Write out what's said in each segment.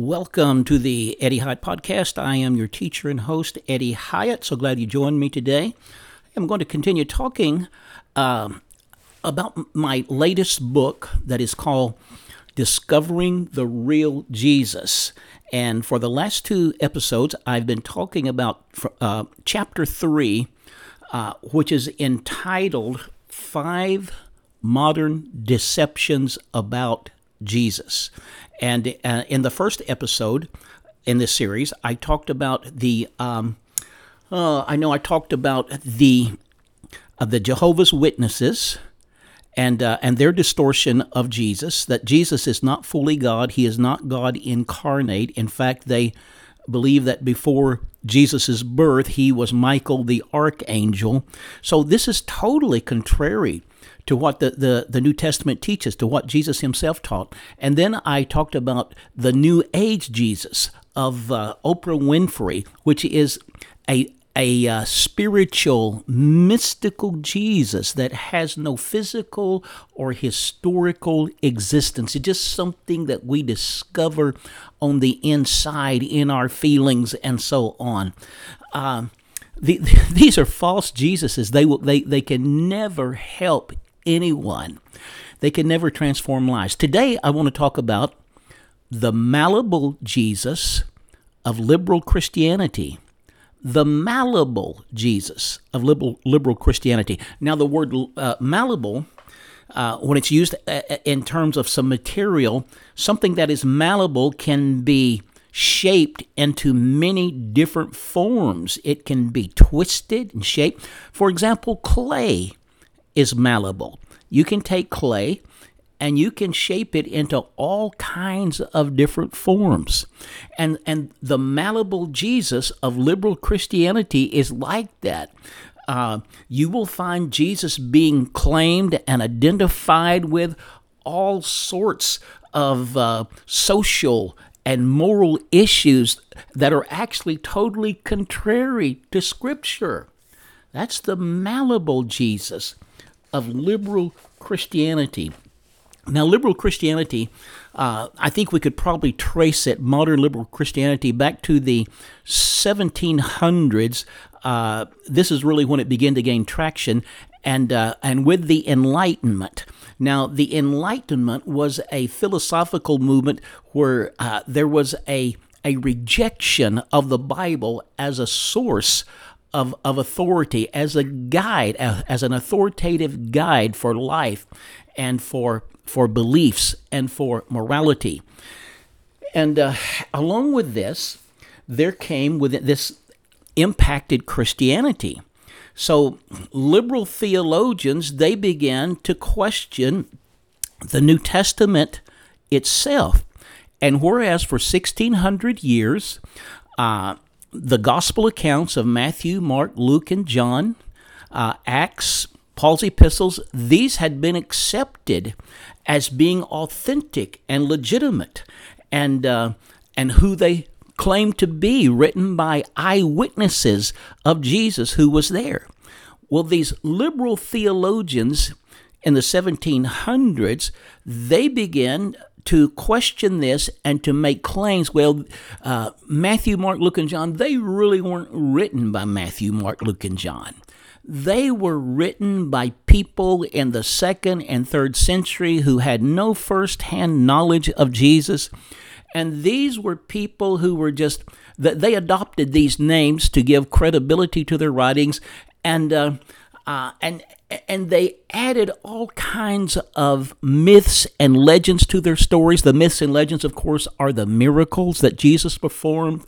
Welcome to the Eddie Hyatt Podcast. I am your teacher and host, Eddie Hyatt. So glad you joined me today. I'm going to continue talking uh, about my latest book that is called Discovering the Real Jesus. And for the last two episodes, I've been talking about uh, chapter three, uh, which is entitled Five Modern Deceptions About Jesus. And uh, in the first episode in this series, I talked about the. Um, uh, I know I talked about the uh, the Jehovah's Witnesses and uh, and their distortion of Jesus. That Jesus is not fully God. He is not God incarnate. In fact, they believe that before Jesus' birth, he was Michael the archangel. So this is totally contrary to what the, the, the New Testament teaches, to what Jesus himself taught. And then I talked about the New Age Jesus of uh, Oprah Winfrey, which is a, a uh, spiritual, mystical Jesus that has no physical or historical existence. It's just something that we discover on the inside in our feelings and so on. Um, the, these are false Jesuses. They will, they, they can never help anyone. They can never transform lives. Today, I want to talk about the malleable Jesus of liberal Christianity. The malleable Jesus of liberal, liberal Christianity. Now, the word uh, malleable, uh, when it's used uh, uh, in terms of some material, something that is malleable can be shaped into many different forms. It can be twisted and shaped. For example, clay is malleable. You can take clay and you can shape it into all kinds of different forms. And and the malleable Jesus of liberal Christianity is like that. Uh, you will find Jesus being claimed and identified with all sorts of uh, social and moral issues that are actually totally contrary to Scripture. That's the malleable Jesus of liberal Christianity. Now, liberal Christianity, uh, I think we could probably trace it, modern liberal Christianity, back to the 1700s. Uh, this is really when it began to gain traction, and uh, and with the Enlightenment. Now, the Enlightenment was a philosophical movement where uh, there was a a rejection of the Bible as a source of, of authority as a guide, as an authoritative guide for life and for, for beliefs and for morality. And uh, along with this, there came with this impacted Christianity. So liberal theologians they began to question the New Testament itself. And whereas for 1600 years, uh, the gospel accounts of Matthew, Mark, Luke, and John, uh, Acts, Paul's epistles, these had been accepted as being authentic and legitimate and, uh, and who they claimed to be, written by eyewitnesses of Jesus who was there. Well, these liberal theologians in the 1700s, they began to question this and to make claims. Well, uh, Matthew, Mark, Luke, and John, they really weren't written by Matthew, Mark, Luke, and John. They were written by people in the second and third century who had no first-hand knowledge of Jesus. And these were people who were just, they adopted these names to give credibility to their writings. And, uh, uh, and and they added all kinds of myths and legends to their stories. The myths and legends, of course, are the miracles that Jesus performed,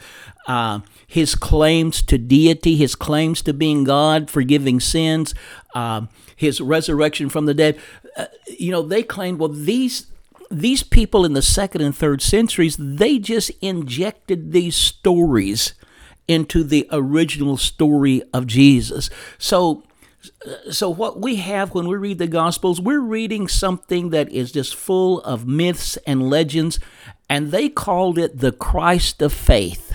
uh, his claims to deity, his claims to being God, forgiving sins, uh, his resurrection from the dead. Uh, you know, they claimed, well, these these people in the second and third centuries, they just injected these stories into the original story of Jesus. So so, what we have when we read the Gospels, we're reading something that is just full of myths and legends, and they called it the Christ of faith.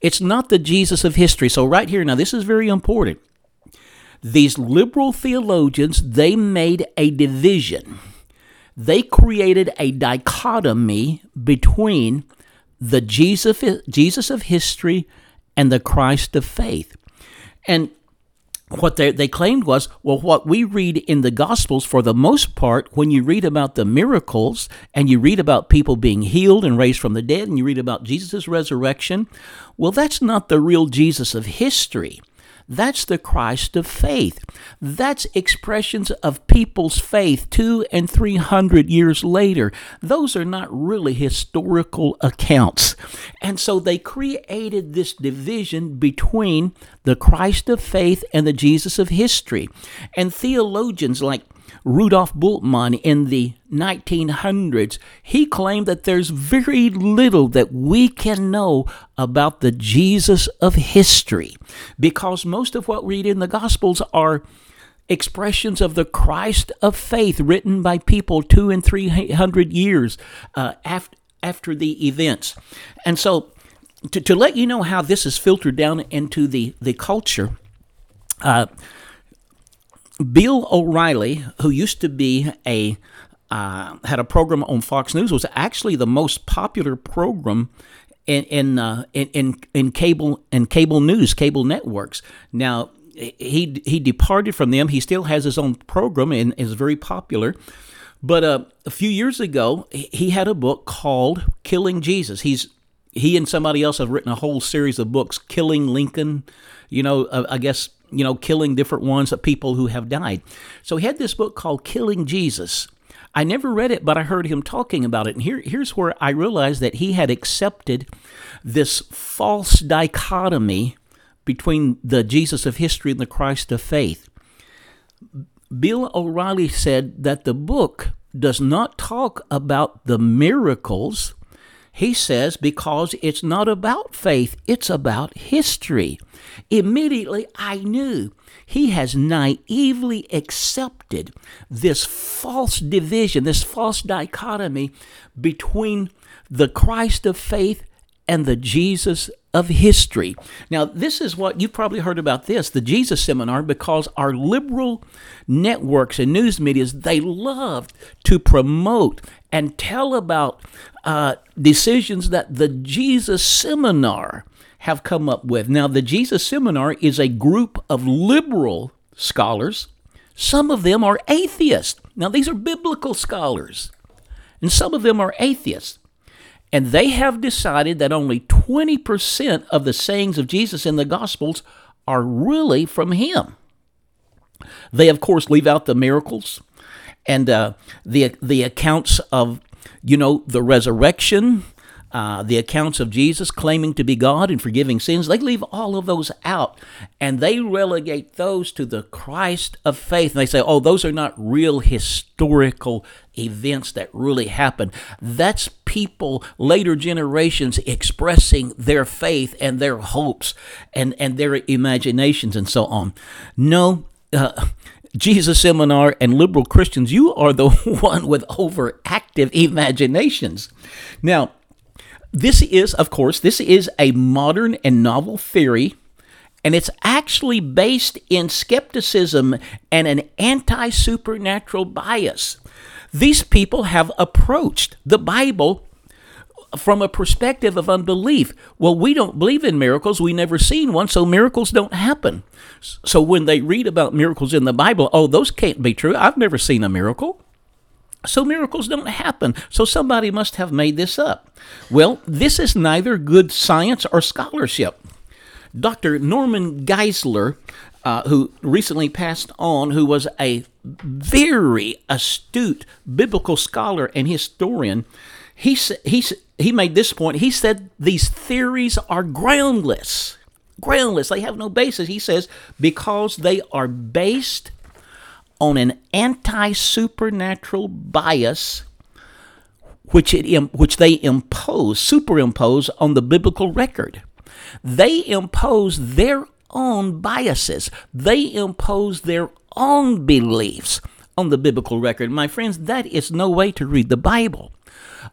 It's not the Jesus of history. So, right here, now, this is very important. These liberal theologians, they made a division. They created a dichotomy between the Jesus, Jesus of history and the Christ of faith. And what they, they claimed was, well, what we read in the Gospels, for the most part, when you read about the miracles and you read about people being healed and raised from the dead and you read about Jesus' resurrection, well, that's not the real Jesus of history. That's the Christ of faith. That's expressions of people's faith two and three hundred years later. Those are not really historical accounts. And so they created this division between the Christ of faith and the Jesus of history. And theologians like Rudolf Bultmann in the 1900s, he claimed that there's very little that we can know about the Jesus of history because most of what we read in the Gospels are expressions of the Christ of faith written by people two and three hundred years uh, after, after the events. And so, to, to let you know how this is filtered down into the, the culture, uh, Bill O'Reilly, who used to be a uh, had a program on Fox News, was actually the most popular program in in, uh, in in in cable and cable news, cable networks. Now he he departed from them. He still has his own program and is very popular. But uh, a few years ago, he had a book called "Killing Jesus." He's he and somebody else have written a whole series of books, "Killing Lincoln." You know, uh, I guess you know, killing different ones of people who have died. So he had this book called Killing Jesus. I never read it, but I heard him talking about it. And here, here's where I realized that he had accepted this false dichotomy between the Jesus of history and the Christ of faith. Bill O'Reilly said that the book does not talk about the miracles he says, because it's not about faith, it's about history. Immediately, I knew he has naively accepted this false division, this false dichotomy between the Christ of faith and the Jesus of history. Now, this is what you've probably heard about this, the Jesus seminar, because our liberal networks and news medias, they love to promote and tell about uh, decisions that the Jesus seminar have come up with. Now, the Jesus seminar is a group of liberal scholars. Some of them are atheists. Now, these are biblical scholars, and some of them are atheists. And they have decided that only 20% of the sayings of Jesus in the Gospels are really from him. They, of course, leave out the miracles and uh, the, the accounts of, you know, the resurrection, uh, the accounts of Jesus claiming to be God and forgiving sins, they leave all of those out and they relegate those to the Christ of faith. And they say, oh, those are not real historical events that really happened. That's people, later generations, expressing their faith and their hopes and, and their imaginations and so on. No, uh, Jesus Seminar and liberal Christians, you are the one with overactive imaginations. Now, this is, of course, this is a modern and novel theory, and it's actually based in skepticism and an anti supernatural bias. These people have approached the Bible from a perspective of unbelief. Well, we don't believe in miracles. We never seen one, so miracles don't happen. So when they read about miracles in the Bible, oh, those can't be true. I've never seen a miracle. So miracles don't happen. So somebody must have made this up. Well, this is neither good science or scholarship. Dr. Norman Geisler, uh, who recently passed on, who was a very astute biblical scholar and historian, he, he, he made this point. He said these theories are groundless. Groundless. They have no basis. He says because they are based on an anti supernatural bias which, it, which they impose, superimpose on the biblical record. They impose their own biases, they impose their own beliefs on the biblical record. My friends, that is no way to read the Bible.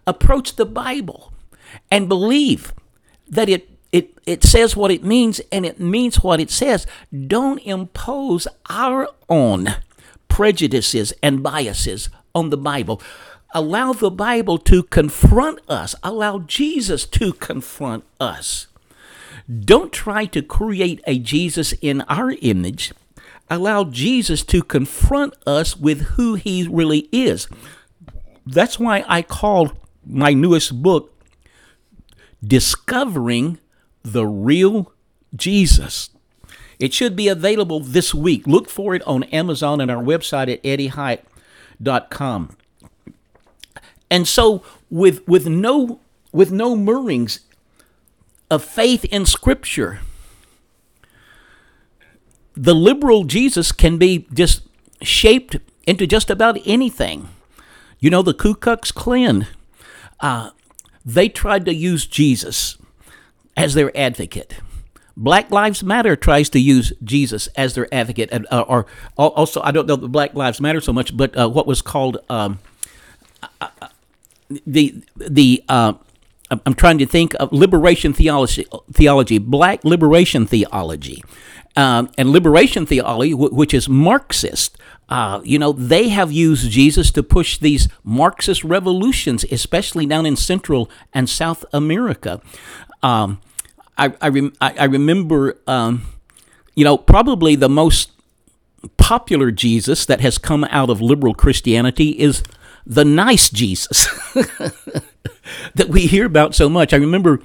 Approach the Bible and believe that it it, it says what it means and it means what it says. Don't impose our own prejudices and biases on the Bible. Allow the Bible to confront us. Allow Jesus to confront us. Don't try to create a Jesus in our image. Allow Jesus to confront us with who he really is. That's why I called my newest book Discovering the Real Jesus. It should be available this week. Look for it on Amazon and our website at eddiehyatt.com. And so with with no with no murrings of faith in scripture, the liberal Jesus can be just shaped into just about anything. You know, the Ku Klux Klan, uh, they tried to use Jesus as their advocate. Black Lives Matter tries to use Jesus as their advocate, and uh, or also I don't know the Black Lives Matter so much, but uh, what was called um, uh, the the uh, I'm trying to think of liberation theology, theology, black liberation theology, um, and liberation theology, which is Marxist. Uh, you know, they have used Jesus to push these Marxist revolutions, especially down in Central and South America. Um, I, I, rem- I, remember, um, you know, probably the most popular Jesus that has come out of liberal Christianity is the nice Jesus that we hear about so much. I remember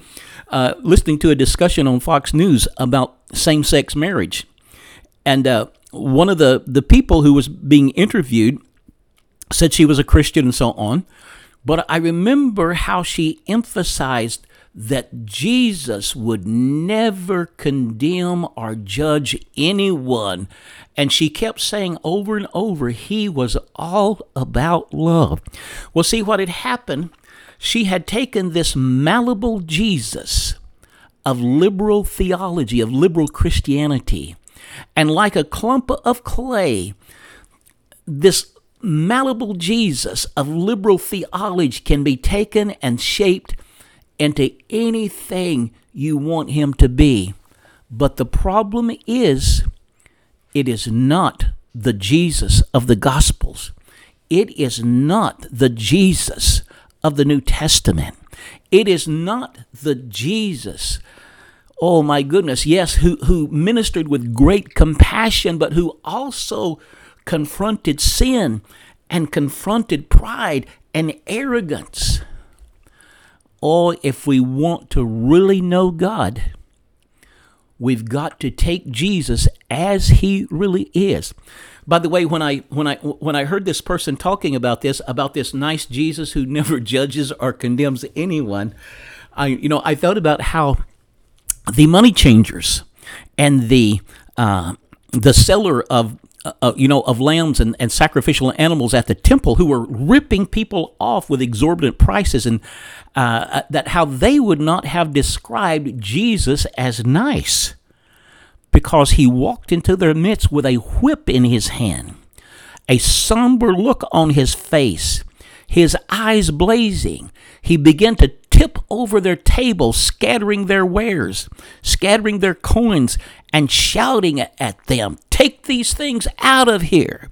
uh, listening to a discussion on Fox News about same sex marriage. And uh, one of the, the people who was being interviewed said she was a Christian and so on. But I remember how she emphasized that Jesus would never condemn or judge anyone. And she kept saying over and over, he was all about love. Well, see what had happened? She had taken this malleable Jesus of liberal theology, of liberal Christianity, and like a clump of clay, this malleable Jesus of liberal theology can be taken and shaped into anything you want him to be. But the problem is, it is not the Jesus of the Gospels. It is not the Jesus of the New Testament. It is not the Jesus, oh my goodness, yes, who, who ministered with great compassion, but who also confronted sin and confronted pride and arrogance. Or if we want to really know God, we've got to take Jesus as he really is. By the way, when I when I when I heard this person talking about this about this nice Jesus who never judges or condemns anyone, I you know I thought about how the money changers and the uh, the seller of uh, you know, of lambs and, and sacrificial animals at the temple who were ripping people off with exorbitant prices, and uh, uh, that how they would not have described Jesus as nice because he walked into their midst with a whip in his hand, a somber look on his face, his eyes blazing. He began to tip over their tables, scattering their wares, scattering their coins, and shouting at them, Take these things out of here.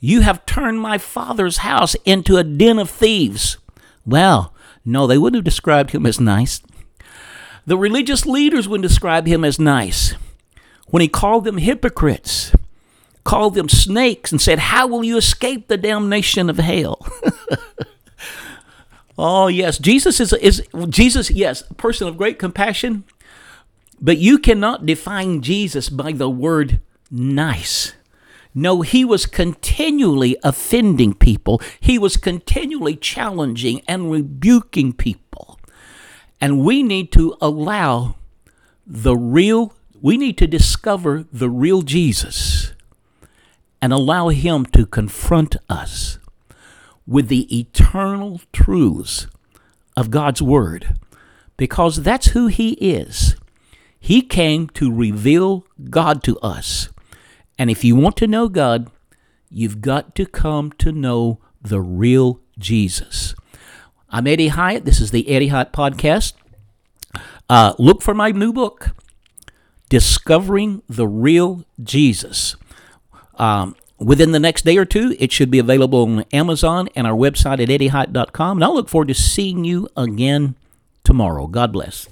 You have turned my father's house into a den of thieves. Well, no, they wouldn't have described him as nice. The religious leaders wouldn't describe him as nice. When he called them hypocrites, called them snakes, and said, How will you escape the damnation of hell? oh, yes. Jesus is, is Jesus, yes, a person of great compassion, but you cannot define Jesus by the word nice. No, he was continually offending people. He was continually challenging and rebuking people. And we need to allow the real, we need to discover the real Jesus and allow him to confront us with the eternal truths of God's Word because that's who he is. He came to reveal God to us. And if you want to know God, you've got to come to know the real Jesus. I'm Eddie Hyatt. This is the Eddie Hyatt Podcast. Uh, look for my new book, Discovering the Real Jesus. Um, within the next day or two, it should be available on Amazon and our website at eddiehyatt.com. And I'll look forward to seeing you again tomorrow. God bless.